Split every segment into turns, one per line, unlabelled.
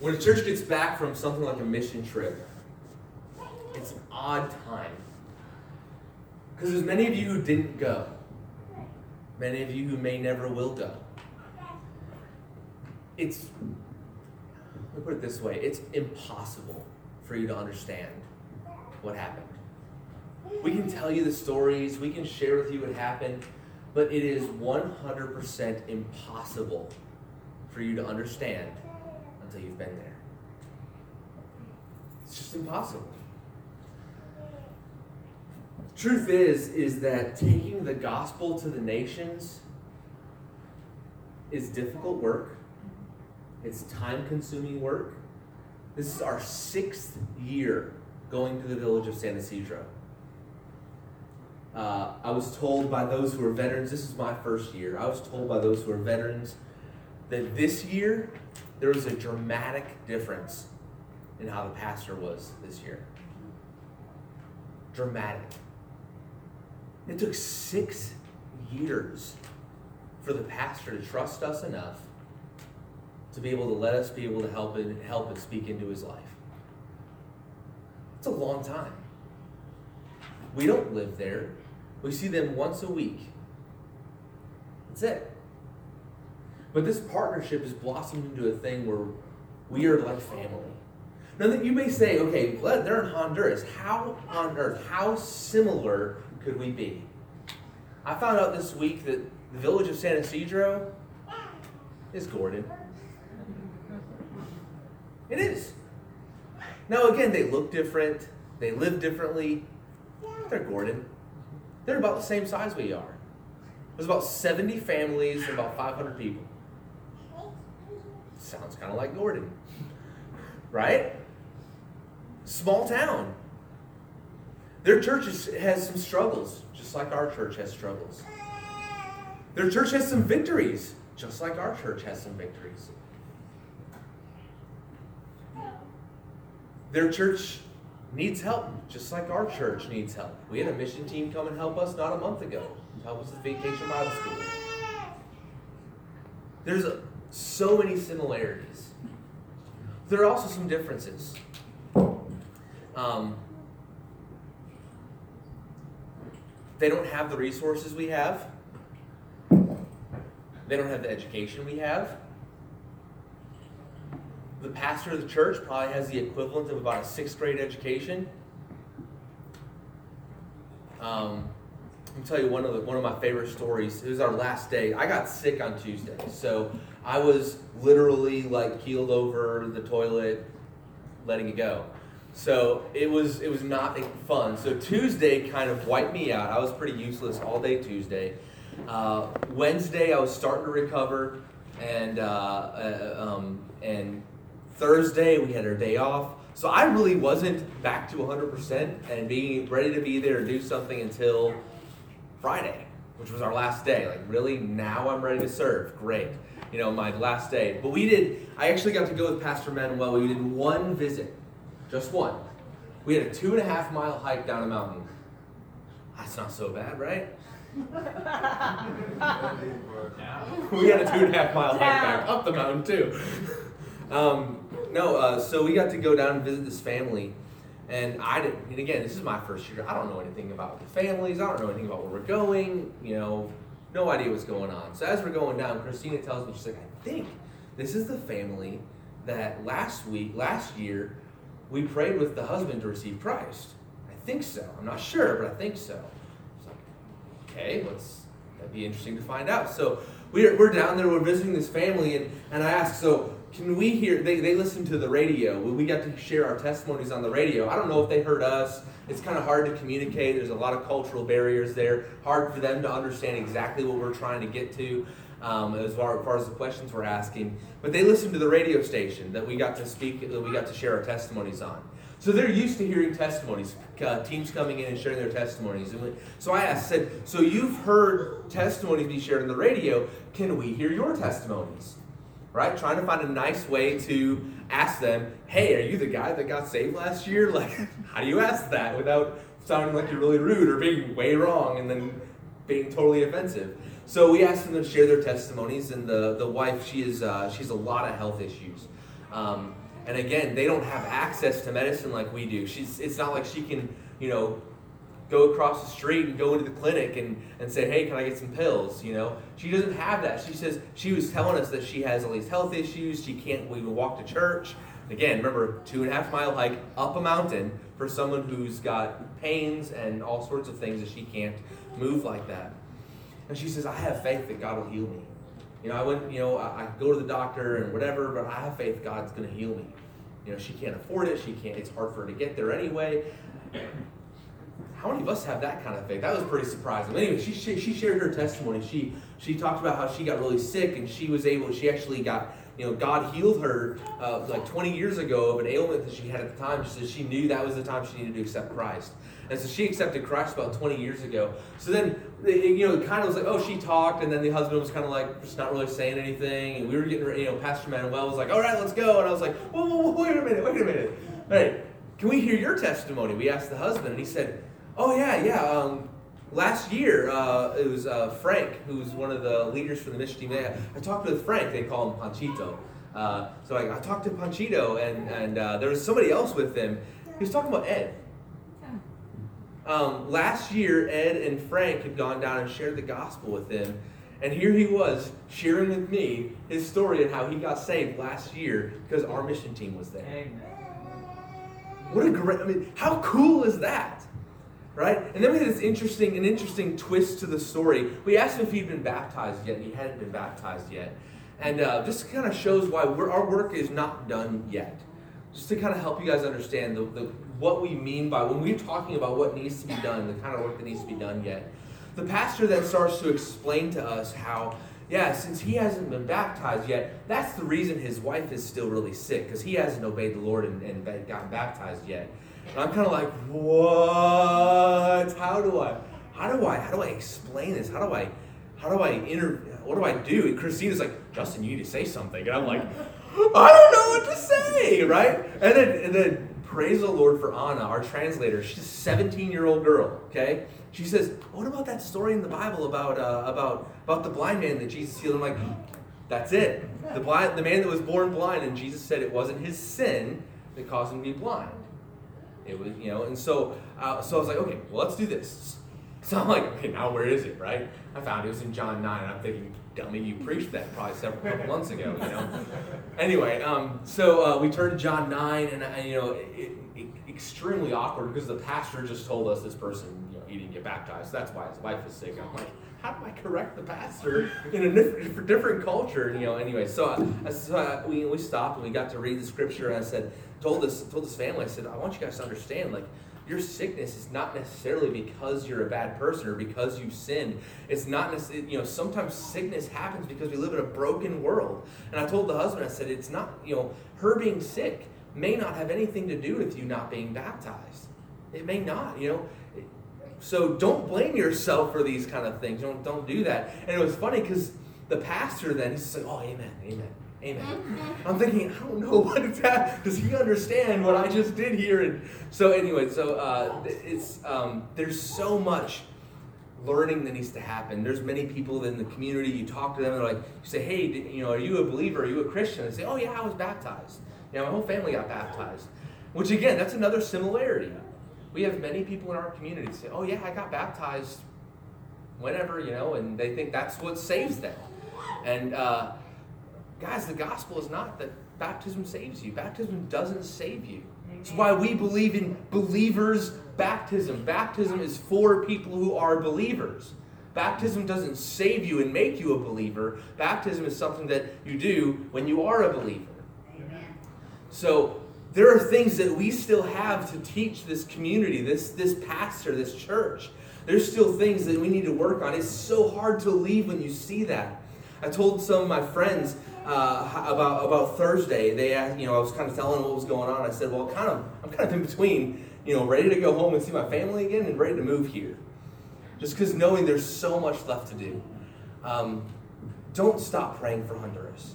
When a church gets back from something like a mission trip, it's an odd time. Because there's many of you who didn't go, many of you who may never will go. It's, let me put it this way it's impossible for you to understand what happened. We can tell you the stories, we can share with you what happened, but it is 100% impossible for you to understand until you've been there. It's just impossible. Truth is, is that taking the gospel to the nations is difficult work. It's time consuming work. This is our sixth year going to the village of San Isidro. Uh, I was told by those who are veterans, this is my first year, I was told by those who are veterans that this year there was a dramatic difference in how the pastor was this year. Dramatic. It took six years for the pastor to trust us enough to be able to let us be able to help and help and speak into his life. It's a long time. We don't live there. We see them once a week. That's it. But this partnership has blossomed into a thing where we are like family. Now that you may say, okay, they're in Honduras. How on earth, how similar could we be? I found out this week that the village of San Isidro is Gordon. It is. Now again, they look different, they live differently. They're Gordon. They're about the same size we are. There's about 70 families and about 500 people. Sounds kind of like Gordon. Right? Small town. Their church has some struggles, just like our church has struggles. Their church has some victories, just like our church has some victories. Their church needs help, just like our church needs help. We had a mission team come and help us not a month ago, help us with Vacation Bible School. There's a, so many similarities. There are also some differences. Um, they don't have the resources we have. They don't have the education we have. The pastor of the church probably has the equivalent of about a sixth grade education. Um, tell you one of the, one of my favorite stories. It was our last day. I got sick on Tuesday, so I was literally like keeled over the toilet, letting it go. So it was it was not fun. So Tuesday kind of wiped me out. I was pretty useless all day Tuesday. Uh, Wednesday I was starting to recover, and uh, uh, um, and Thursday we had our day off. So I really wasn't back to 100% and being ready to be there and do something until Friday, which was our last day. Like really, now I'm ready to serve. Great, you know my last day. But we did. I actually got to go with Pastor Manuel. We did one visit, just one. We had a two and a half mile hike down a mountain. That's not so bad, right? we had a two and a half mile hike back up the mountain too. Um, no, uh, so we got to go down and visit this family, and I didn't. And again, this is my first year. I don't know anything about the families. I don't know anything about where we're going. You know, no idea what's going on. So as we're going down, Christina tells me she's like, I think this is the family that last week, last year, we prayed with the husband to receive Christ. I think so. I'm not sure, but I think so. so okay, let's. That'd be interesting to find out. So we're, we're down there, we're visiting this family, and, and I asked, so can we hear they, they listen to the radio we got to share our testimonies on the radio i don't know if they heard us it's kind of hard to communicate there's a lot of cultural barriers there hard for them to understand exactly what we're trying to get to um, as, far, as far as the questions we're asking but they listened to the radio station that we got to speak that we got to share our testimonies on so they're used to hearing testimonies, uh, teams coming in and sharing their testimonies. And so I asked, said, so you've heard testimonies be shared on the radio. Can we hear your testimonies? Right? Trying to find a nice way to ask them, hey, are you the guy that got saved last year? Like, how do you ask that without sounding like you're really rude or being way wrong and then being totally offensive? So we asked them to share their testimonies, and the, the wife, she is, uh, she's a lot of health issues. Um, And again, they don't have access to medicine like we do. She's, it's not like she can, you know, go across the street and go into the clinic and, and say, hey, can I get some pills? You know, she doesn't have that. She says she was telling us that she has all these health issues. She can't even walk to church. Again, remember, two and a half mile hike up a mountain for someone who's got pains and all sorts of things that she can't move like that. And she says, I have faith that God will heal me. You know, I went, you know, I, I go to the doctor and whatever, but I have faith God's going to heal me. You know, she can't afford it. She can't. It's hard for her to get there anyway. How many of us have that kind of faith? That was pretty surprising. But anyway, she, she shared her testimony. She she talked about how she got really sick and she was able. She actually got you know, God healed her uh, like 20 years ago of an ailment that she had at the time. She said she knew that was the time she needed to accept Christ. And so she accepted Christ about 20 years ago. So then, you know, it kind of was like, oh, she talked, and then the husband was kind of like, just not really saying anything. And we were getting, you know, Pastor Manuel was like, all right, let's go. And I was like, whoa, whoa, whoa, wait a minute, wait a minute. All right, can we hear your testimony? We asked the husband, and he said, oh, yeah, yeah. Um, last year, uh, it was uh, Frank, who's one of the leaders for the mission team. I talked with Frank. They call him Panchito. Uh, so I, I, talked to Panchito, and, and uh, there was somebody else with him. He was talking about Ed. Um, last year, Ed and Frank had gone down and shared the gospel with him. And here he was sharing with me his story and how he got saved last year because our mission team was there. Amen. What a great, I mean, how cool is that? Right? And then we had this interesting, an interesting twist to the story. We asked him if he'd been baptized yet, and he hadn't been baptized yet. And uh, kind of shows why our work is not done yet. Just to kind of help you guys understand the, the, what we mean by when we're talking about what needs to be done, the kind of work that needs to be done yet. The pastor then starts to explain to us how, yeah, since he hasn't been baptized yet, that's the reason his wife is still really sick, because he hasn't obeyed the Lord and, and gotten baptized yet. And I'm kind of like, what? How do I, how do I, how do I explain this? How do I, how do I inter, what do I do? And Christina's like, Justin, you need to say something. And I'm like, I don't know what to say, right? And then, and then praise the Lord for Anna, our translator. She's a 17 year old girl, okay? She says, What about that story in the Bible about, uh, about, about the blind man that Jesus healed? I'm like, That's it. The, blind, the man that was born blind, and Jesus said it wasn't his sin that caused him to be blind. It was, you know, and so, uh, so I was like, okay, well, let's do this. So I'm like, okay, now where is it, right? I found it was in John 9, and I'm thinking, dummy, you preached that probably several couple months ago, you know? anyway, um, so uh, we turned to John 9, and, and you know, it, it, extremely awkward because the pastor just told us this person, you know, he didn't get baptized. So That's why his wife is sick. I'm like, how do I correct the pastor in a different, different culture? You know, anyway, so, uh, so uh, we, we stopped and we got to read the scripture, and I said, told this told this family, I said, I want you guys to understand, like, your sickness is not necessarily because you're a bad person or because you've sinned. It's not necessarily, you know, sometimes sickness happens because we live in a broken world. And I told the husband, I said, it's not, you know, her being sick may not have anything to do with you not being baptized. It may not, you know. So don't blame yourself for these kind of things. Don't don't do that. And it was funny because the pastor then he's like, oh, amen, amen. Amen. Mm-hmm. I'm thinking, I don't know what is that. Does he understand what I just did here? And so, anyway, so uh, it's um, there's so much learning that needs to happen. There's many people in the community. You talk to them, they're like, you say, hey, you know, are you a believer? Are you a Christian? They say, oh yeah, I was baptized. Yeah, my whole family got baptized. Which again, that's another similarity. We have many people in our community say, oh yeah, I got baptized whenever, you know, and they think that's what saves them. And uh, Guys, the gospel is not that baptism saves you. Baptism doesn't save you. It's why we believe in believers' baptism. Baptism is for people who are believers. Baptism doesn't save you and make you a believer. Baptism is something that you do when you are a believer. Amen. So there are things that we still have to teach this community, this, this pastor, this church. There's still things that we need to work on. It's so hard to leave when you see that. I told some of my friends uh, about about Thursday. They asked, you know, I was kind of telling them what was going on. I said, well, kind of, I'm kind of in between, you know, ready to go home and see my family again, and ready to move here, just because knowing there's so much left to do. Um, don't stop praying for Honduras.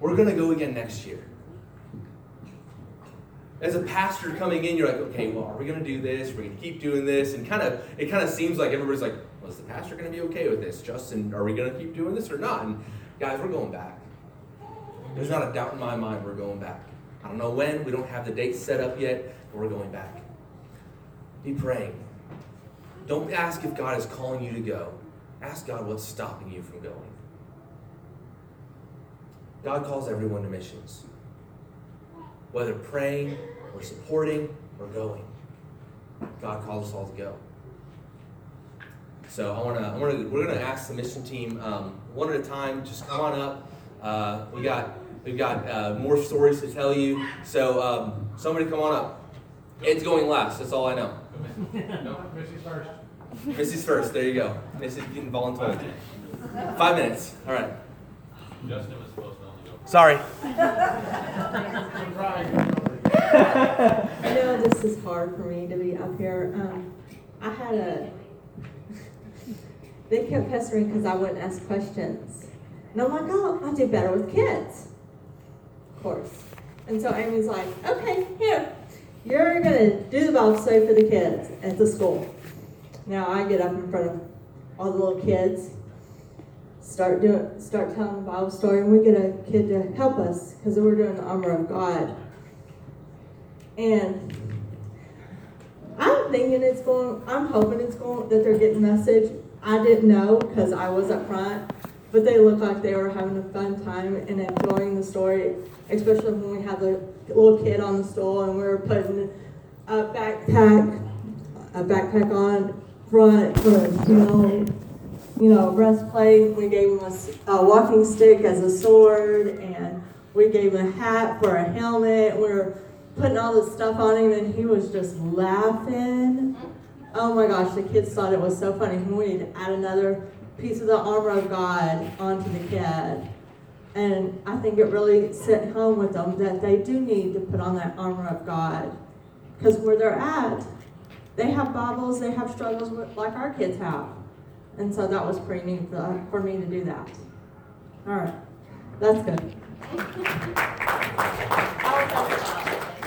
We're going to go again next year. As a pastor coming in, you're like, okay, well, are we going to do this? We're going to keep doing this, and kind of, it kind of seems like everybody's like, well, is the pastor going to be okay with this? Justin, are we going to keep doing this or not? And guys, we're going back. There's not a doubt in my mind we're going back. I don't know when. We don't have the date set up yet, but we're going back. Be praying. Don't ask if God is calling you to go. Ask God what's stopping you from going. God calls everyone to missions, whether praying or supporting or going. God calls us all to go. So I I wanna, we're gonna ask the mission team um, one at a time. Just come on up. Uh, we got, we've got uh, more stories to tell you. So um, somebody come on up. It's going last. That's all I know.
No, Missy's first.
Missy's first. There you go. Missy's getting voluntold. Five minutes. All right.
Justin was supposed to only go.
Sorry.
I know this is hard for me to be up here. Um, I had a, they kept pestering because I wouldn't ask questions. And I'm like, oh, I do better with kids. Of course. And so Amy's like, okay, here, you're gonna do the Bible study for the kids at the school. Now I get up in front of all the little kids, start doing, start telling the Bible story, and we get a kid to help us because we're doing the armor of God. And I'm thinking it's going, I'm hoping it's going, that they're getting message. I didn't know because I was up front, but they looked like they were having a fun time and enjoying the story, especially when we had the little kid on the stool and we were putting a backpack, a backpack on front for, a you know, you know, breastplate. We gave him a walking stick as a sword, and we gave him a hat for a helmet. We were putting all this stuff on him, and he was just laughing. Oh my gosh, the kids thought it was so funny. We need to add another piece of the armor of God onto the kid. And I think it really set home with them that they do need to put on that armor of God. Because where they're at, they have Bibles, they have struggles with, like our kids have. And so that was pretty neat for, for me to do that. All right, that's good.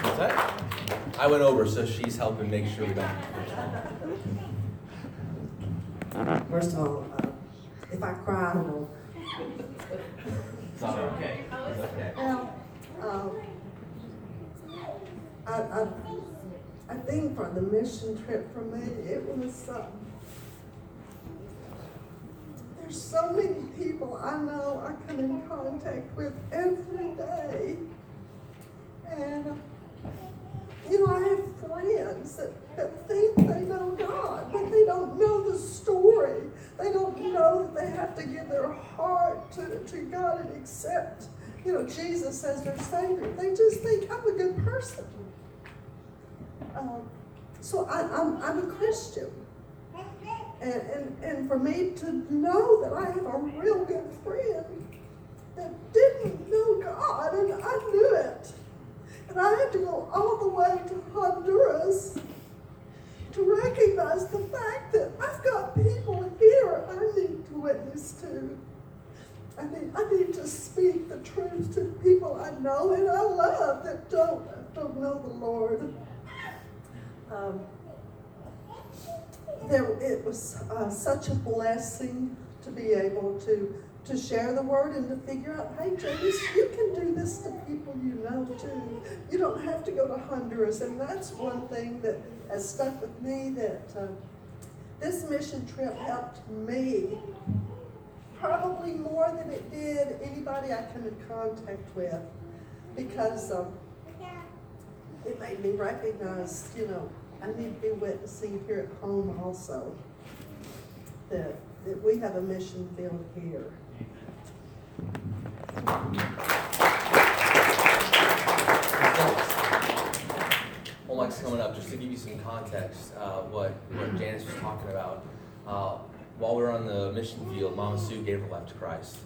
What's that? I went over, so she's helping make sure we don't.
First of all, uh, if I cry, I.
It's not okay. It's okay.
Well, um, I, I, I think for the mission trip for me, it was, there's so many people I know I come in contact with every day. And, you know, I have friends that, that think they know God, but they don't know the story. They don't know that they have to give their heart to, to God and accept, you know, Jesus as their Savior. They just think I'm a good person. Um, so I, I'm, I'm a Christian. And, and, and for me to know that I have a real good friend that didn't know God, and I knew it. And I had to go all the way to Honduras to recognize the fact that I've got people here I need witness to. I need, I need to speak the truth to people I know and I love that don't, don't know the Lord. Um, there, it was uh, such a blessing to be able to to share the word and to figure out, hey, James, you can do this to people you know too. You don't have to go to Honduras, and that's one thing that has stuck with me. That uh, this mission trip helped me probably more than it did anybody I come in contact with, because um, it made me recognize, you know, I need to be witnessing here at home also. That, that we have a mission field here.
Well, Mike's coming up, just to give you some context, uh, what, what Janice was talking about. Uh, while we were on the mission field, Mama Sue gave her life to Christ.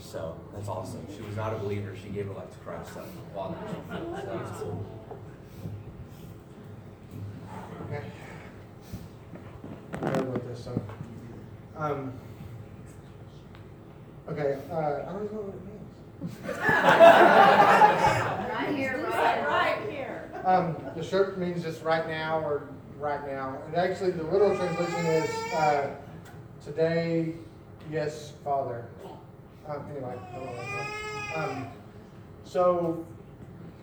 So that's awesome. She was not a believer, she gave her life to Christ uh, while on the mission field. So that was cool.
Okay. I know about this, so. Um, okay, uh, I don't know what it means.
Right here, right, right here.
Um, the shirt means just right now or right now. And actually, the literal translation is, uh, today, yes, Father. Um, anyway, I don't know. Um, so,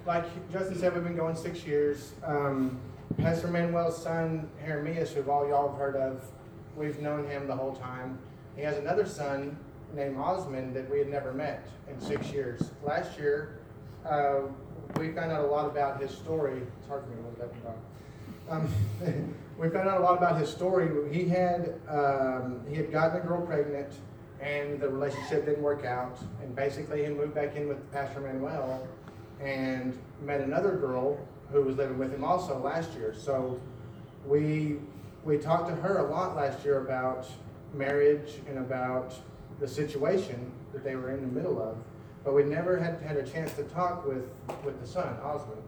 like Justin said, we've been going six years. Um, Pastor Manuel's son, Jeremias, who all y'all have heard of, we've known him the whole time. He has another son named Osmond that we had never met in six years. Last year, uh, we found out a lot about his story. It's hard for me to look up. Um, we found out a lot about his story. He had um, he had gotten a girl pregnant, and the relationship didn't work out. And basically, he moved back in with Pastor Manuel, and met another girl who was living with him also last year. So we we talked to her a lot last year about marriage and about the situation that they were in the middle of. But we never had had a chance to talk with with the son, Osmond.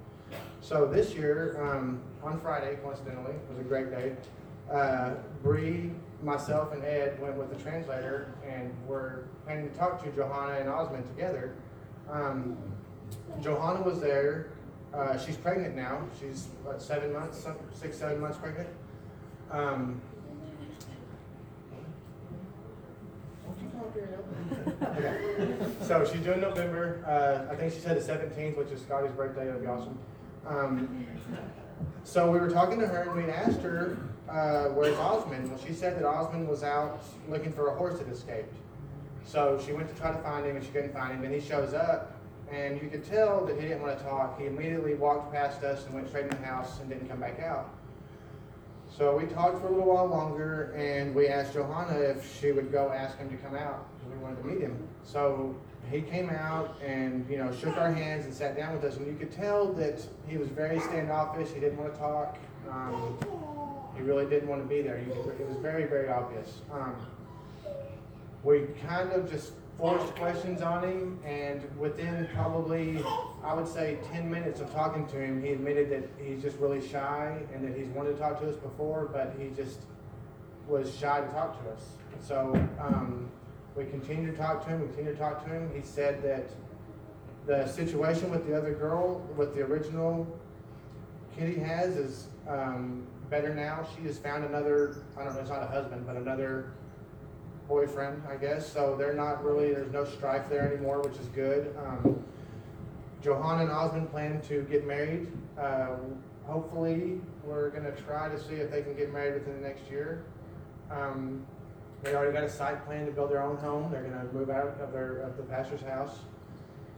So this year, um, on Friday, coincidentally, was a great day. Uh, Bree, myself, and Ed went with the translator, and we're planning to talk to Johanna and Osmond together. Um, Johanna was there. Uh, she's pregnant now. She's what, seven months, six, seven months pregnant. Um, okay. So she's doing November. Uh, I think she said the 17th, which is Scotty's birthday. It'll be awesome. Um, so we were talking to her and we asked her, uh, where's Osmond? Well, she said that Osmond was out looking for a horse that escaped. So she went to try to find him and she couldn't find him. And he shows up and you could tell that he didn't want to talk. He immediately walked past us and went straight in the house and didn't come back out. So we talked for a little while longer and we asked Johanna if she would go ask him to come out because we wanted to meet him. So he came out and, you know, shook our hands and sat down with us and you could tell that he was very standoffish. He didn't want to talk. Um, he really didn't want to be there. It was very, very obvious. Um, we kind of just forced questions on him, and within probably, I would say, 10 minutes of talking to him, he admitted that he's just really shy and that he's wanted to talk to us before, but he just was shy to talk to us. So um, we continued to talk to him, we continued to talk to him. He said that the situation with the other girl, with the original Kitty has, is um, better now. She has found another, I don't know, it's not a husband, but another boyfriend, I guess. So they're not really, there's no strife there anymore, which is good. Um, Johanna and Osmond plan to get married. Uh, hopefully, we're gonna try to see if they can get married within the next year. Um, they already got a site plan to build their own home. They're gonna move out of their, of the pastor's house.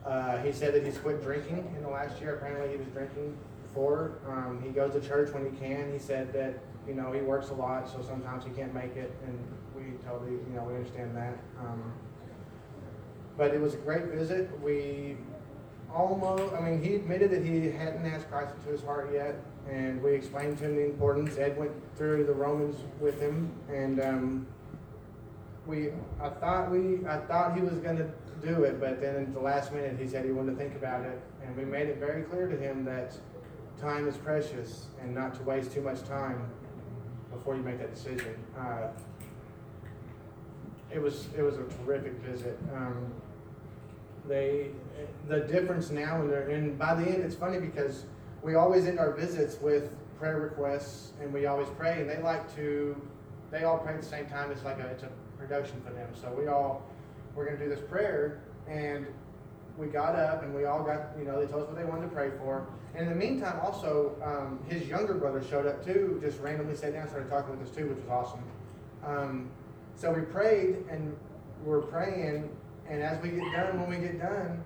Uh, he said that he's quit drinking in the last year. Apparently, he was drinking before. Um, he goes to church when he can. He said that, you know, he works a lot, so sometimes he can't make it, and we totally, you know, we understand that. Um, but it was a great visit. We almost, I mean, he admitted that he hadn't asked Christ into his heart yet, and we explained to him the importance. Ed went through the Romans with him, and um, we, I thought we, I thought he was gonna do it, but then at the last minute, he said he wanted to think about it, and we made it very clear to him that time is precious and not to waste too much time before you make that decision. Uh, it was, it was a terrific visit. Um, they, the difference now, and and by the end, it's funny because we always end our visits with prayer requests, and we always pray, and they like to, they all pray at the same time. It's like a, it's a production for them. So we all, we're gonna do this prayer, and we got up, and we all got, you know, they told us what they wanted to pray for. And in the meantime, also, um, his younger brother showed up too, just randomly sat down, started talking with us too, which was awesome. Um, so we prayed, and we're praying, and as we get done, when we get done,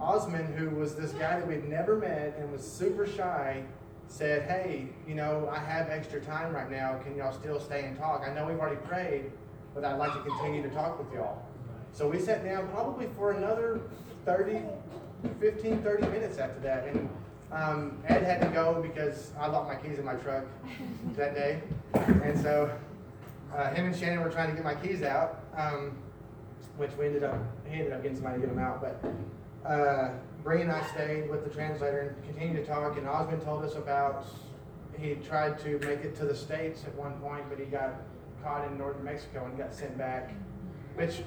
Osman, who was this guy that we'd never met and was super shy, said, Hey, you know, I have extra time right now. Can y'all still stay and talk? I know we've already prayed, but I'd like to continue to talk with y'all. So we sat down probably for another 30, 15, 30 minutes after that. And um, Ed had to go because I locked my keys in my truck that day. And so uh, him and Shannon were trying to get my keys out, um, which we ended up, he ended up getting somebody to get them out. But uh, Bree and I stayed with the translator and continued to talk. And Osmond told us about he tried to make it to the States at one point, but he got caught in northern Mexico and got sent back. Which,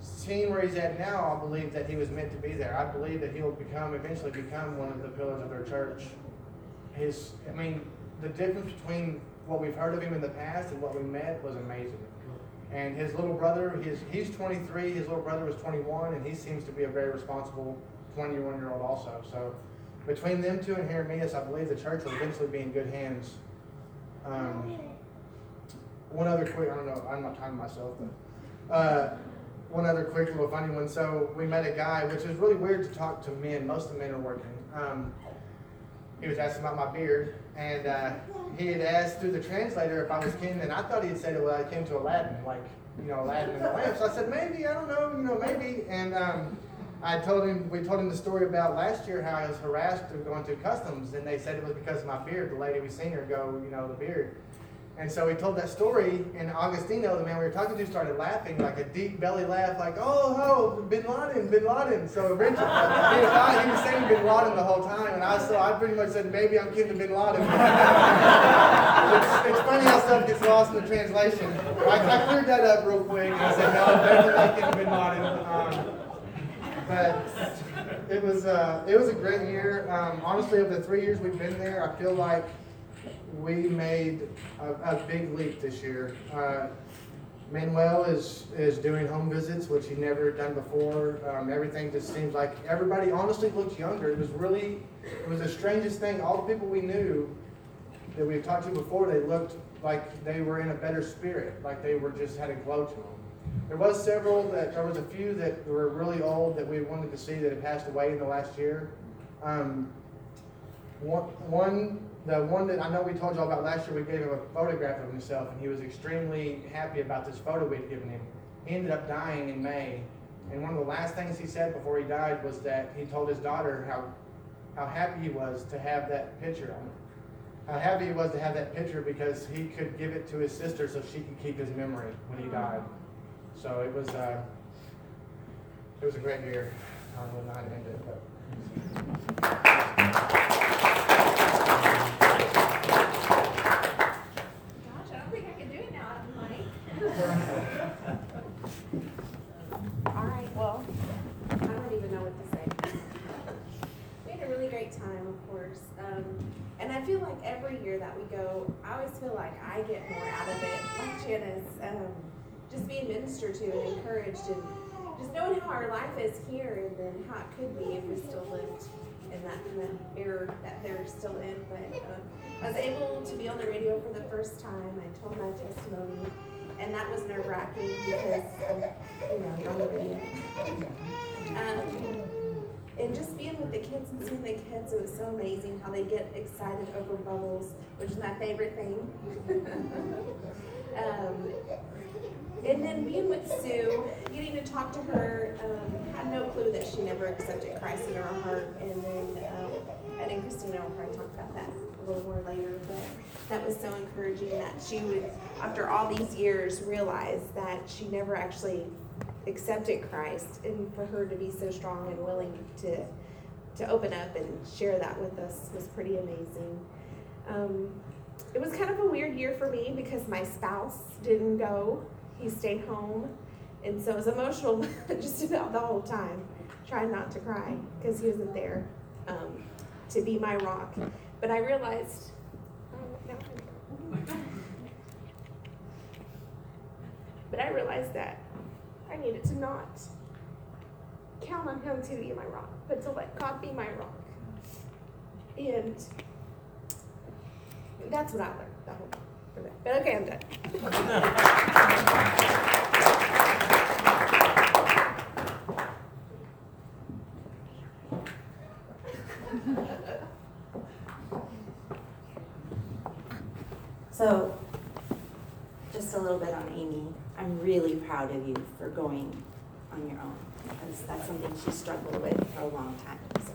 seeing where he's at now, I believe that he was meant to be there. I believe that he'll become, eventually become one of the pillars of their church. His, I mean, the difference between what we've heard of him in the past and what we met was amazing. And his little brother, he's, he's 23, his little brother was 21, and he seems to be a very responsible 21 year old also. So between them two and Jeremias, I believe the church will eventually be in good hands. Um, one other quick, I don't know, I'm not timing myself, but, uh, one other quick little funny one. So we met a guy, which is really weird to talk to men. Most of the men are working. Um, he was asking about my beard, and uh, he had asked through the translator if I was kin, and I thought he had said it when I came to Aladdin, like, you know, Aladdin and the lamp. So I said, maybe, I don't know, you know, maybe. And um, I told him, we told him the story about last year how I was harassed through going through customs, and they said it was because of my beard. The lady we seen her go, you know, the beard. And so he told that story, and Augustino, the man we were talking to, started laughing like a deep belly laugh, like, oh, oh, Bin Laden, Bin Laden. So Richard, he, thought he was saying Bin Laden the whole time, and I so I pretty much said, maybe I'm kidding Bin Laden. it's, it's funny how stuff gets lost in the translation. I, I cleared that up real quick, and I said, no, I'm definitely not to Bin Laden. Um, but it was uh, it was a great year. Um, honestly, of the three years we've been there, I feel like we made a, a big leap this year. Uh, Manuel is is doing home visits, which he'd never done before. Um, everything just seems like everybody honestly looks younger. It was really it was the strangest thing. All the people we knew that we've talked to before, they looked like they were in a better spirit, like they were just had a glow to them. There was several that there was a few that were really old that we wanted to see that had passed away in the last year. Um, one, one, the one that I know we told y'all about last year, we gave him a photograph of himself, and he was extremely happy about this photo we'd given him. He ended up dying in May, and one of the last things he said before he died was that he told his daughter how how happy he was to have that picture. How happy he was to have that picture because he could give it to his sister so she could keep his memory when he died. So it was uh, it was a great year. I how to end it, but.
Gosh, I don't think I can do it now, I'm like.
All right, well, I don't even know what to say. We had a really great time, of course. Um, and I feel like every year that we go, I always feel like I get more out of it. Like Janice, um, just being ministered to and encouraged and just knowing how our life is here and then how it could be if we still lived in that, in that era that they're still in. But um, I was able to be on the radio for the first time. I told my testimony. And that was nerve wracking because, um, you know, on the radio. Um, and just being with the kids and seeing the kids, it was so amazing how they get excited over bubbles, which is my favorite thing. um, and then being with Sue, getting to talk to her, um, had no clue that she never accepted Christ in her heart. And then, um, and then Christina will probably talk about that a little more later. But that was so encouraging that she would, after all these years, realize that she never actually accepted Christ, and for her to be so strong and willing to to open up and share that with us was pretty amazing. Um, it was kind of a weird year for me because my spouse didn't go; he stayed home, and so it was emotional just about the whole time, trying not to cry because he wasn't there um, to be my rock. But I realized. Oh. But I realized that I needed to not count on him to be my rock, but to let God be my rock. And that's what I learned the whole from that. But okay, I'm done.
So, just a little bit on Amy. I'm really proud of you for going on your own because that's something she struggled with for a long time. So,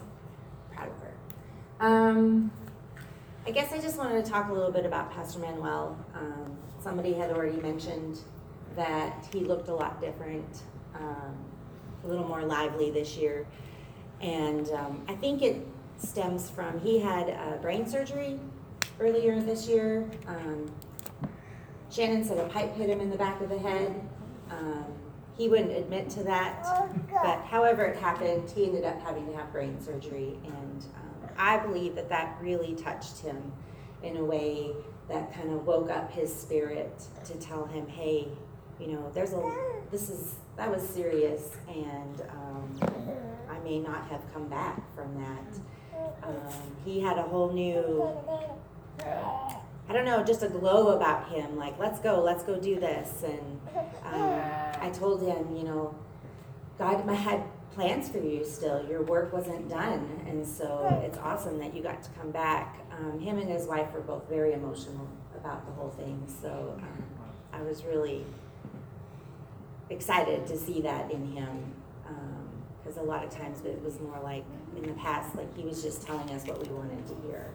proud of her. Um, I guess I just wanted to talk a little bit about Pastor Manuel. Um, somebody had already mentioned that he looked a lot different, um, a little more lively this year. And um, I think it stems from he had uh, brain surgery earlier this year. Um, Shannon said a pipe hit him in the back of the head. Um, he wouldn't admit to that, but however it happened, he ended up having to have brain surgery. And um, I believe that that really touched him in a way that kind of woke up his spirit to tell him, hey, you know, there's a, this is, that was serious, and um, I may not have come back from that. Um, he had a whole new, I don't know, just a glow about him. Like, let's go, let's go do this. And um, I told him, you know, God had plans for you still. Your work wasn't done, and so it's awesome that you got to come back. Um, him and his wife were both very emotional about the whole thing, so um, I was really excited to see that in him. Because a lot of times it was more like in the past, like he was just telling us what we wanted to hear.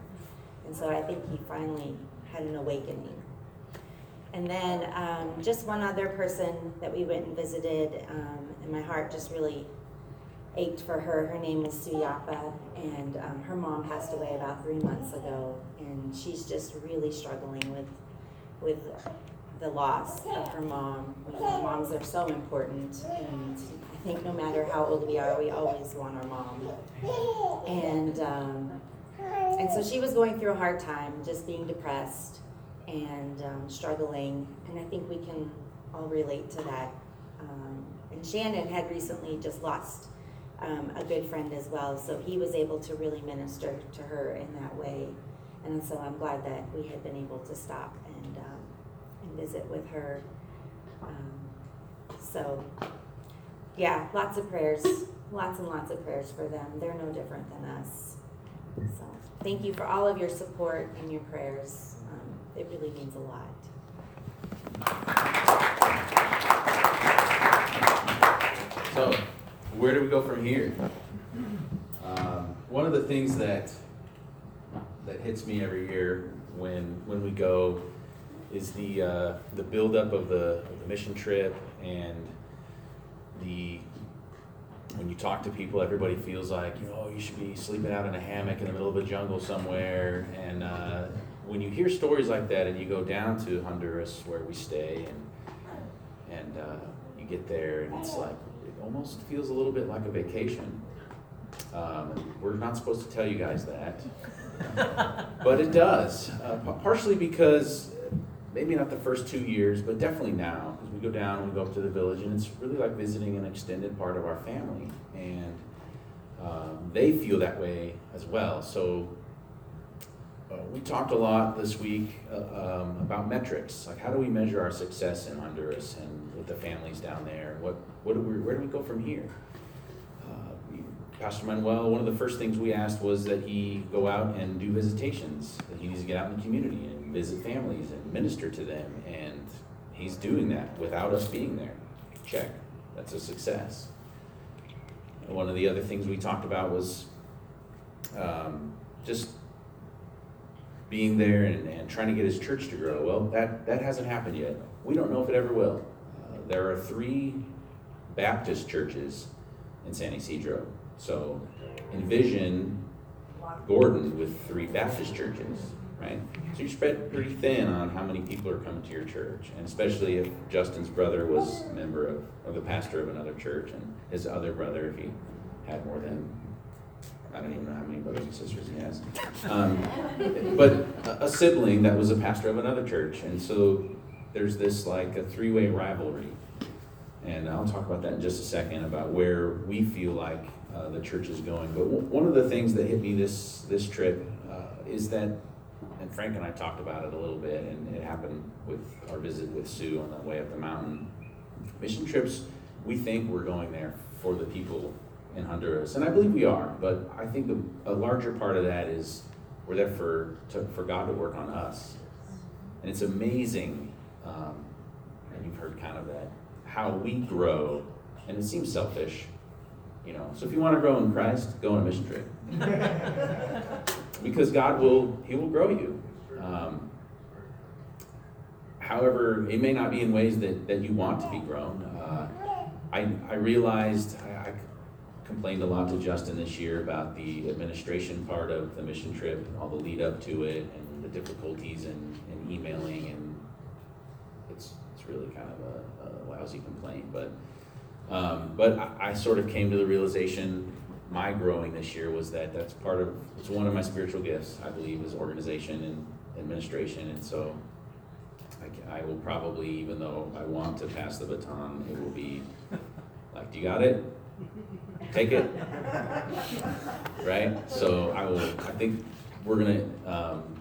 And so I think he finally had an awakening. And then um, just one other person that we went and visited, um, and my heart just really ached for her. Her name is Suyapa, and um, her mom passed away about three months ago, and she's just really struggling with with the loss of her mom. You know, moms are so important, and I think no matter how old we are, we always want our mom. And um, and so she was going through a hard time, just being depressed and um, struggling, and I think we can all relate to that. Um, and Shannon had recently just lost um, a good friend as well, so he was able to really minister to her in that way. And so I'm glad that we had been able to stop and um, and visit with her. Um, so, yeah, lots of prayers, lots and lots of prayers for them. They're no different than us. So, thank you for all of your support and your prayers. Um, it really means a lot.
So, where do we go from here? Um, one of the things that that hits me every year when when we go is the uh, the buildup of the of the mission trip and the when you talk to people, everybody feels like you know you should be sleeping out in a hammock in the middle of a jungle somewhere. And uh, when you hear stories like that, and you go down to Honduras where we stay, and and uh, you get there, and it's like almost feels a little bit like a vacation. Um, we're not supposed to tell you guys that, but it does. Uh, partially because maybe not the first two years, but definitely now, because we go down and we go up to the village, and it's really like visiting an extended part of our family, and um, they feel that way as well. So uh, we talked a lot this week uh, um, about metrics, like how do we measure our success in Honduras and with the families down there? What, what do we, where do we go from here? Uh, Pastor Manuel, one of the first things we asked was that he go out and do visitations, that he needs to get out in the community and visit families and minister to them, and he's doing that without us being there. Check, that's a success. One of the other things we talked about was um, just being there and, and trying to get his church to grow. Well, that, that hasn't happened yet. We don't know if it ever will. There are three Baptist churches in San Isidro. So envision Gordon with three Baptist churches, right? So you're spread pretty thin on how many people are coming to your church. And especially if Justin's brother was a member of, or the pastor of another church, and his other brother, if he had more than I don't even know how many brothers and sisters he has. Um, but a, a sibling that was a pastor of another church, and so there's this like a three-way rivalry. And I'll talk about that in just a second about where we feel like uh, the church is going. But w- one of the things that hit me this this trip uh, is that, and Frank and I talked about it a little bit, and it happened with our visit with Sue on the way up the mountain. Mission trips, we think we're going there for the people in Honduras, and I believe we are. But I think a, a larger part of that is we're there for to, for God to work on us, and it's amazing. Um, and you've heard kind of that how we grow, and it seems selfish, you know. So if you want to grow in Christ, go on a mission trip, because God will He will grow you. Um, however, it may not be in ways that, that you want to be grown. Uh, I, I realized I, I complained a lot to Justin this year about the administration part of the mission trip, and all the lead up to it, and the difficulties in, in emailing, and really kind of a, a lousy complaint. But um, but I, I sort of came to the realization my growing this year was that that's part of it's one of my spiritual gifts. I believe is organization and administration, and so. I, I will probably, even though I want to pass the baton, it will be like, do you got it? take it. Right? So I will, I think we're gonna, um,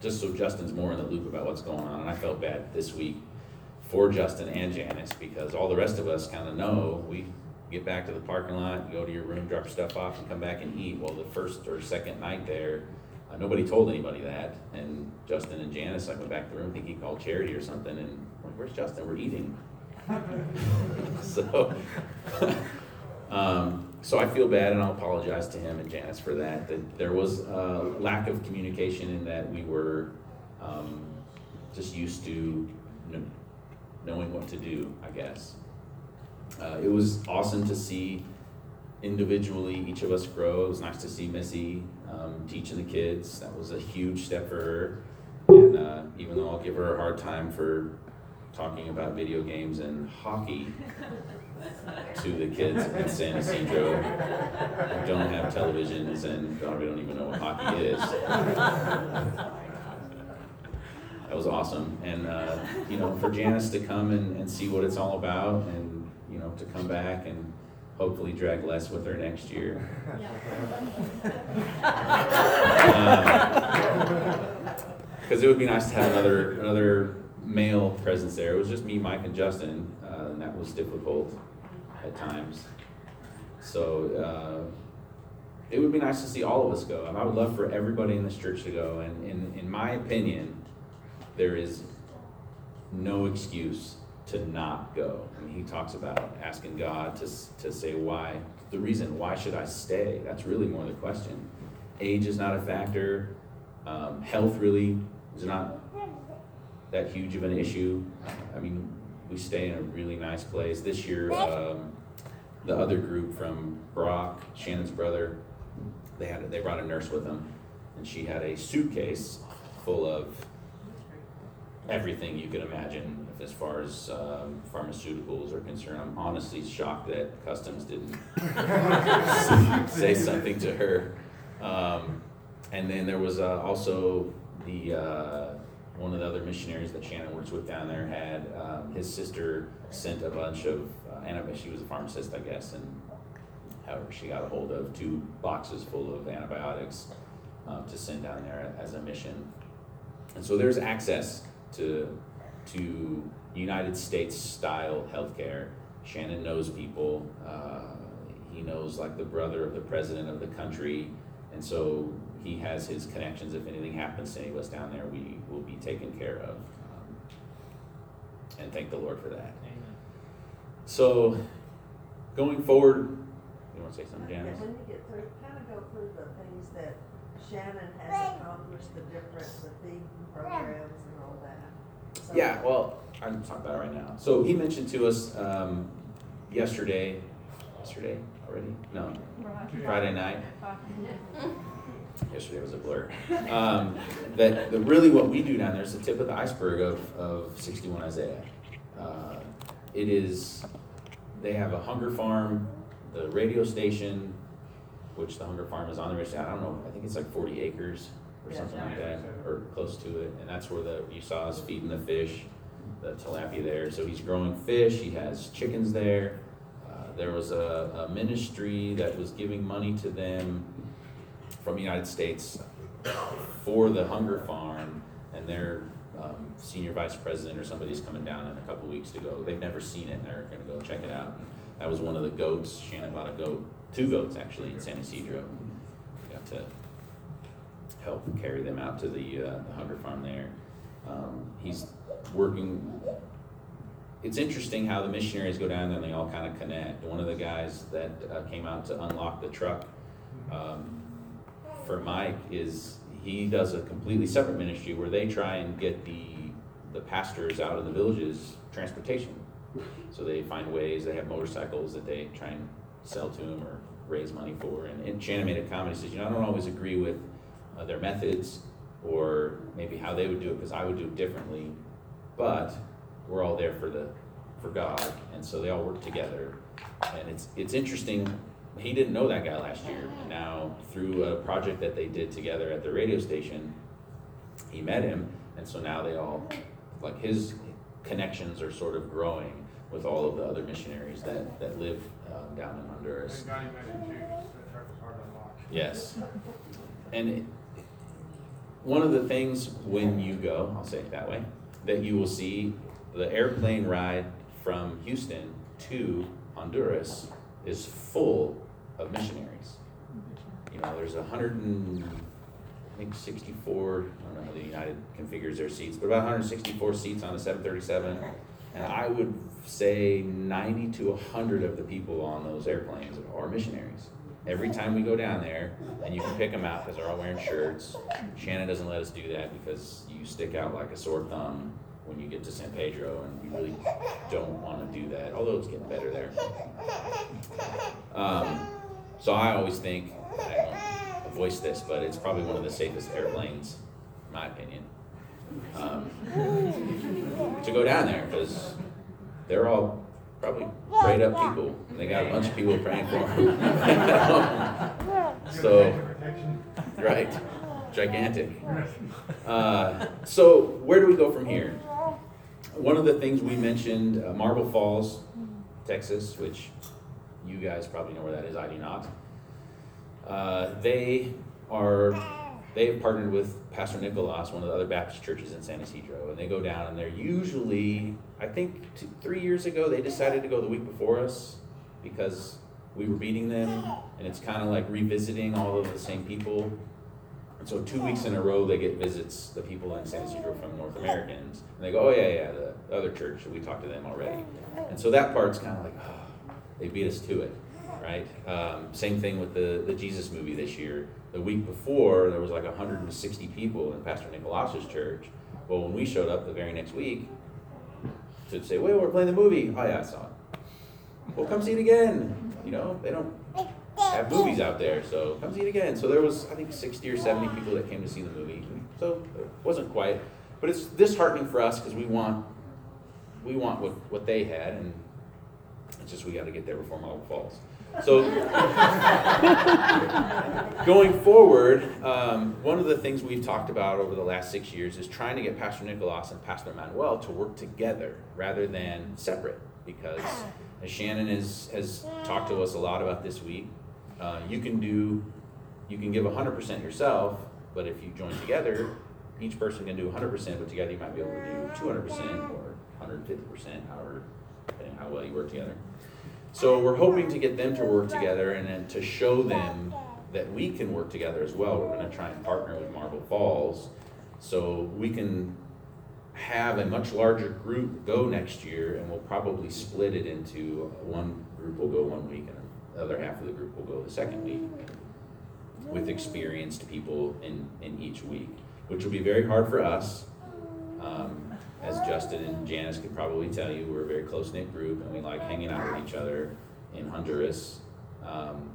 just so Justin's more in the loop about what's going on, and I felt bad this week for Justin and Janice, because all the rest of us kinda know, we get back to the parking lot, go to your room, drop your stuff off, and come back and eat. Well, the first or second night there, uh, nobody told anybody that, and Justin and Janice, I went back to the room, think he called Charity or something, and like, where's Justin? We're eating. So, um, so I feel bad and I'll apologize to him and Janice for that, that there was a lack of communication in that we were, um, just used to kn- knowing what to do, I guess. Uh, it was awesome to see individually each of us grow. It was nice to see Missy, um, teaching the kids. That was a huge step for her. And, uh, even though I'll give her a hard time for talking about video games and hockey to the kids in San Ysidro who don't have televisions and probably don't even know what hockey is. That was awesome. And, uh, you know, for Janice to come and, and see what it's all about and, you know, to come back and hopefully drag less with her next year. Because it would be nice to have another, another male presence there. It was just me, Mike, and Justin, uh, and that was difficult at times. So, uh, it would be nice to see all of us go, and I would love for everybody in this church to go, and in, in my opinion, there is no excuse to not go. Mean, he talks about asking God to, to say why, the reason, why should I stay? That's really more the question. Age is not a factor, um, health really is not that huge of an issue. I mean, we stay in a really nice place. This year, um, the other group from Brock, Shannon's brother, they had, they brought a nurse with them, and she had a suitcase full of everything you could imagine as far as um, pharmaceuticals are concerned. I'm honestly shocked that Customs didn't say something to her. Um, and then there was uh, also the uh, one of the other missionaries that Shannon works with down there had um, his sister sent a bunch of uh, antibiotics. She was a pharmacist, I guess, and however she got a hold of two boxes full of antibiotics um, to send down there as a mission. And so there's access to to United States style healthcare. Shannon knows people. Uh, he knows like the brother of the president of the country, and so he has his connections. If anything happens to any of us down there, we will be taken care of. Um, and thank the Lord for that. So, going forward, you want to say something, Janice?
When you get through, kind of go through the things that Shannon has accomplished, the different, the feeding programs and all that. So-
Yeah, well, I can talk about it right now. So he mentioned to us um, yesterday, yesterday already? No, Friday night. Yesterday was a blur. Um, that the, really what we do down there is the tip of the iceberg of, of 61 Isaiah. Uh, it is, they have a hunger farm, the radio station, which the hunger farm is on the radio station. I don't know, I think it's like 40 acres or something like that, or close to it. And that's where the, you saw us feeding the fish, the tilapia there. So he's growing fish, he has chickens there. Uh, There was a, a ministry that was giving money to them from the United States for the hunger farm, and their um, senior vice president or somebody's coming down in a couple weeks to go. They've never seen it, and they're gonna go check it out. That was one of the goats, Shannon bought a goat, two goats actually in San Ysidro. Got to help carry them out to the, uh, the hunger farm there. Um, he's working, it's interesting how the missionaries go down there and they all kind of connect. One of the guys that uh, came out to unlock the truck um, for Mike is he does a completely separate ministry where they try and get the the pastors out of the villages transportation. So they find ways. They have motorcycles that they try and sell to them or raise money for. And, and Shannon made a comment. He says, you know, I don't always agree with uh, their methods or maybe how they would do it because I would do it differently, but we're all there for the for God, and so they all work together. And it's it's interesting. He didn't know that guy last year, and now through a project that they did together at the radio station, he met him, and so now they all like his connections are sort of growing with all of the other missionaries that, that live um, down in Honduras.
And Johnny mentioned too, that truck was hard to unlock.
Yes. And it- one of the things when you go, I'll say it that way, that you will see the airplane ride from Houston to Honduras is full of missionaries. You know, there's a hundred and, I think sixty-four, I don't know the United configures their seats, but about hundred and sixty-four seats on a seven thirty-seven. And I would say ninety to hundred of the people on those airplanes are missionaries. Every time we go down there, and you can pick them out because they're all wearing shirts. Shannon doesn't let us do that because you stick out like a sore thumb when you get to San Pedro, and we really don't want to do that. Although it's getting better there. Um, so I always think I don't voice this, but it's probably one of the safest airplanes, in my opinion, um, to go down there because they're all probably prayed up people. and They got a bunch of people praying for them. so, right, gigantic. Uh, so where do we go from here? One of the things we mentioned, uh, Marble Falls, Texas, which you guys probably know where that is. I do not. Uh, they are they have partnered with Pastor Nicolas, one of the other Baptist churches in San Isidro, and they go down and they're usually, I think, two, three years ago they decided to go the week before us because we were beating them, and it's kind of like revisiting all of the same people. And so two weeks in a row they get visits the people in San Isidro from North Americans, and they go, oh yeah, yeah, the other church, we talked to them already, and so that part's kind of like, oh, they beat us to it, right? Um, same thing with the the Jesus movie this year. The week before there was like 160 people in Pastor Nicolas's church. Well, when we showed up the very next week to say, well, we're playing the movie. Oh yeah, I saw it. Well, come see it again. You know, they don't have movies out there, so come see it again. So there was, I think, 60 or 70 people that came to see the movie. So it wasn't quite, but it's disheartening for us because we want, we want what, what they had, and it's just we got to get there before Marble Falls. So going forward, um, one of the things we've talked about over the last six years is trying to get Pastor Nicholas and Pastor Manuel to work together rather than separate. Because as Shannon has, has talked to us a lot about this week, uh, you can do, you can give 100% yourself, but if you join together, each person can do 100%, but together you might be able to do 200% or 150%, however, depending how well you work together. So we're hoping to get them to work together and then to show them that we can work together as well. We're gonna try and partner with Marble Falls so we can have a much larger group go next year and we'll probably split it into one group will go one week and the other half of the group will go the second week with experienced people in, in each week, which will be very hard for us. Um, as Justin and Janice could probably tell you, we're a very close knit group and we like hanging out with each other in Honduras. Um,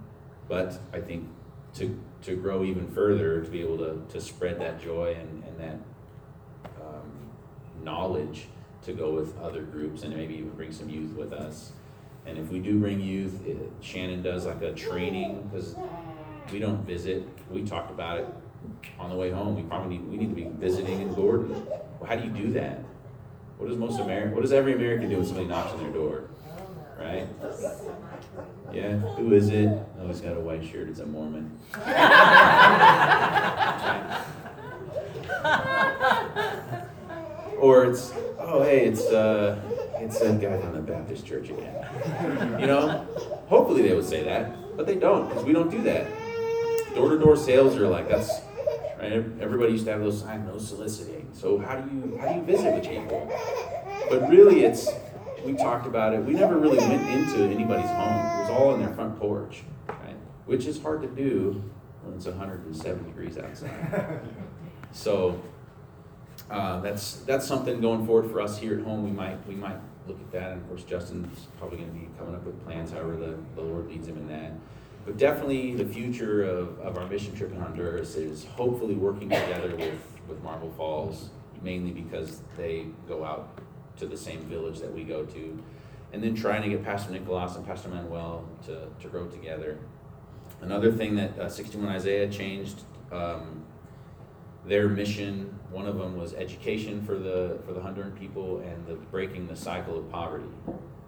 but I think to, to grow even further, to be able to, to spread that joy and, and that um, knowledge to go with other groups and maybe even bring some youth with us. And if we do bring youth, it, Shannon does like a training because we don't visit. We talked about it on the way home. We probably need, we need to be visiting in Gordon. Well, how do you do that? What does most American, what does every American do when somebody knocks on their door? Right? Yeah, who is it? Oh, he's got a white shirt. It's a Mormon. or it's, oh, hey, it's uh, it's a guy from the Baptist church again. You know, hopefully they would say that, but they don't because we don't do that. Door to door sales are like that's right. Everybody used to have those signs, no soliciting. So how do you how do you visit with people? But really, it's we talked about it. We never really went into anybody's home. It was all on their front porch, right? Which is hard to do when it's 107 degrees outside. So uh, that's that's something going forward for us here at home. We might we might look at that, and of course Justin's probably going to be coming up with plans however the, the Lord leads him in that. But definitely the future of, of our mission trip in Honduras is hopefully working together with, with Marble Falls, mainly because they go out to the same village that we go to. And then trying to get Pastor Nicolas and Pastor Manuel to, to grow together. Another thing that uh, 61 Isaiah changed um, their mission. One of them was education for the for the Honduran people and the breaking the cycle of poverty.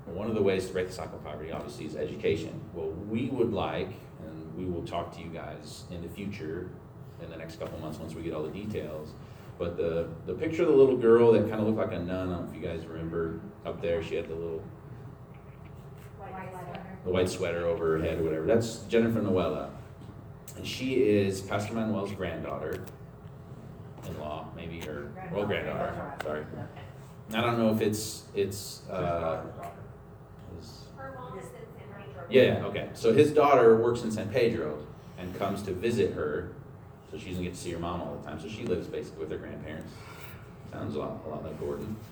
One of the ways to break the cycle of poverty, obviously, is education. Well, we would like, and we will talk to you guys in the future, in the next couple months, once we get all the details. But the, the picture of the little girl that kind of looked like a nun, I don't know if you guys remember, up there, she had the little, the white sweater over her head or whatever. That's Jennifer Noella. And she is Pastor Manuel's granddaughter, in-law, maybe, or, well, granddaughter, sorry. I don't know if it's, it's, uh, is-
Her mom is in San Pedro.
Yeah, okay. So his daughter works in San Pedro and comes to visit her, so she doesn't get to see her mom all the time. So she lives basically with her grandparents. Sounds a lot, a lot like Gordon.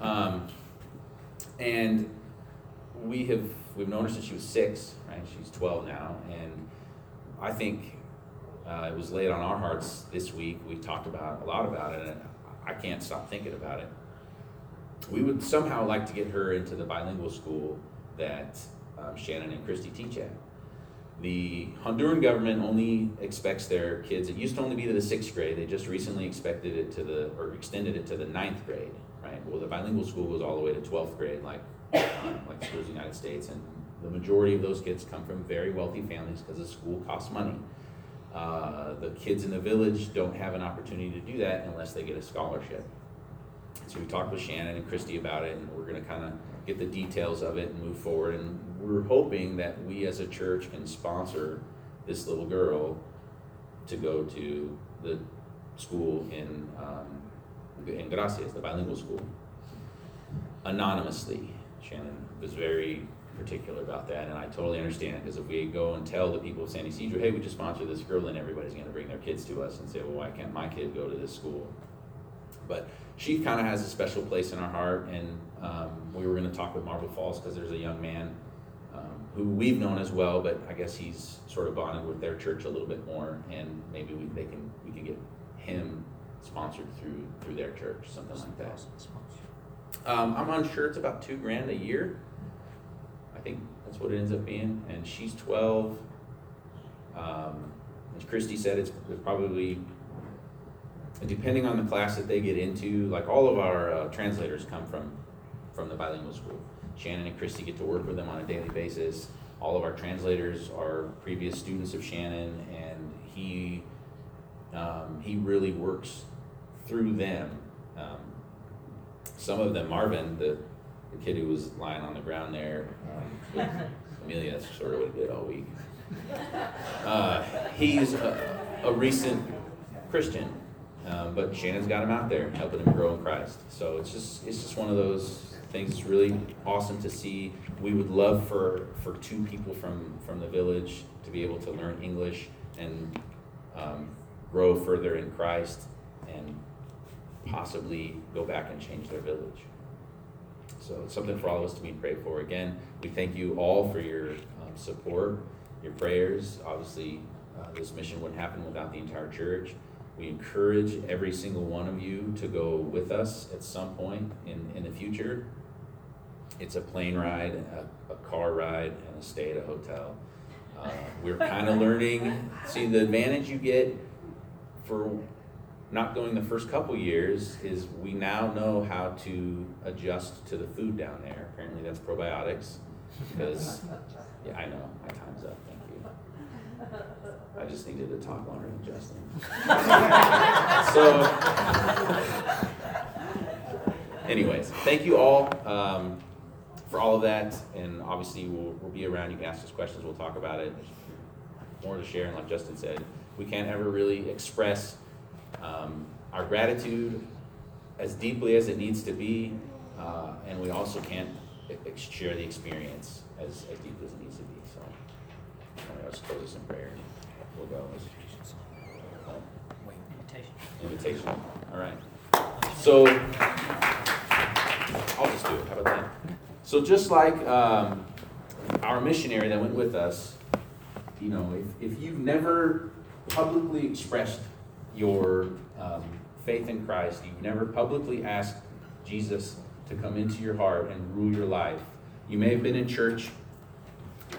Um, and we have we've known her since she was six, right? She's twelve now, and I think uh, it was laid on our hearts this week. We talked about a lot about it, and I can't stop thinking about it. We would somehow like to get her into the bilingual school that um, Shannon and Christy teach at. The Honduran government only expects their kids, it used to only be to the sixth grade, they just recently expected it to the, or extended it to the ninth grade, right? Well, the bilingual school goes all the way to twelfth grade, like, um, like schools in the United States, and the majority of those kids come from very wealthy families because the school costs money. Uh, the kids in the village don't have an opportunity to do that unless they get a scholarship. So we talked with Shannon and Christy about it, and we're gonna kind of get the details of it and move forward. And we're hoping that we as a church can sponsor this little girl to go to the school in, um, in Gracias, the bilingual school, anonymously. Shannon was very particular about that, and I totally understand, because if we go and tell the people of San Ysidro, hey, we just sponsored this girl, then everybody's gonna bring their kids to us and say, well, why can't my kid go to this school? But she kind of has a special place in our heart, and um, we were going to talk with Marble Falls because there's a young man who we've known as well, but I guess he's sort of bonded with their church a little bit more, and maybe we they can we can get him sponsored through through their church, something like that. Um, I'm unsure; it's about two grand a year. I think that's what it ends up being, and she's 12. Um, as Christy said, it's probably depending on the class that they get into, like all of our uh, translators come from from the bilingual school. Shannon and Christy get to work with them on a daily basis. All of our translators are previous students of Shannon, and he um, he really works through them. Um, some of them, Marvin, the, the kid who was lying on the ground there, um, with Amelia, that's sort of what he did all week. Uh, he's a, a recent Christian, um, but Shannon's got him out there, helping him grow in Christ. So it's just it's just one of those things. It's really awesome to see. We would love for for two people from from the village to be able to learn English and um, grow further in Christ, and possibly go back and change their village. So it's something for all of us to be prayed for. Again, we thank you all for your um, support, your prayers. Obviously, uh, this mission wouldn't happen without the entire church. We encourage every single one of you to go with us at some point in, in the future. It's a plane ride, a, a car ride, and a stay at a hotel. Uh, we're kind of learning. See, the advantage you get for not going the first couple years is we now know how to adjust to the food down there. Apparently, that's probiotics. Because, yeah, I know, my time's up. Thank you. I just needed to talk longer than Justin. so, anyways, thank you all um, for all of that, and obviously we'll, we'll be around. You can ask us questions. We'll talk about it. More to share, and like Justin said, we can't ever really express um, our gratitude as deeply as it needs to be, uh, and we also can't ex- share the experience as, as deeply as it needs to be. So, just close this in prayer. We'll go. Invitation. All right. So, I'll just do it. How about that? So, just like um, our missionary that went with us, you know, if, if you've never publicly expressed your um, faith in Christ, you've never publicly asked Jesus to come into your heart and rule your life, you may have been in church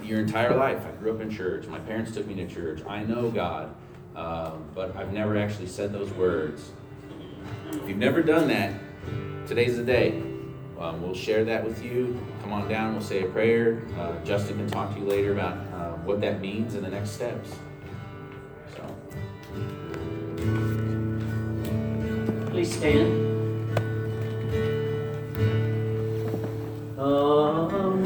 your entire life. I grew up in church. My parents took me to church. I know God, um, but I've never actually said those words. If you've never done that, today's the day. Um, we'll share that with you. Come on down, we'll say a prayer. Uh, Justin can talk to you later about uh, what that means and the next steps. So,
Please stand. Amazing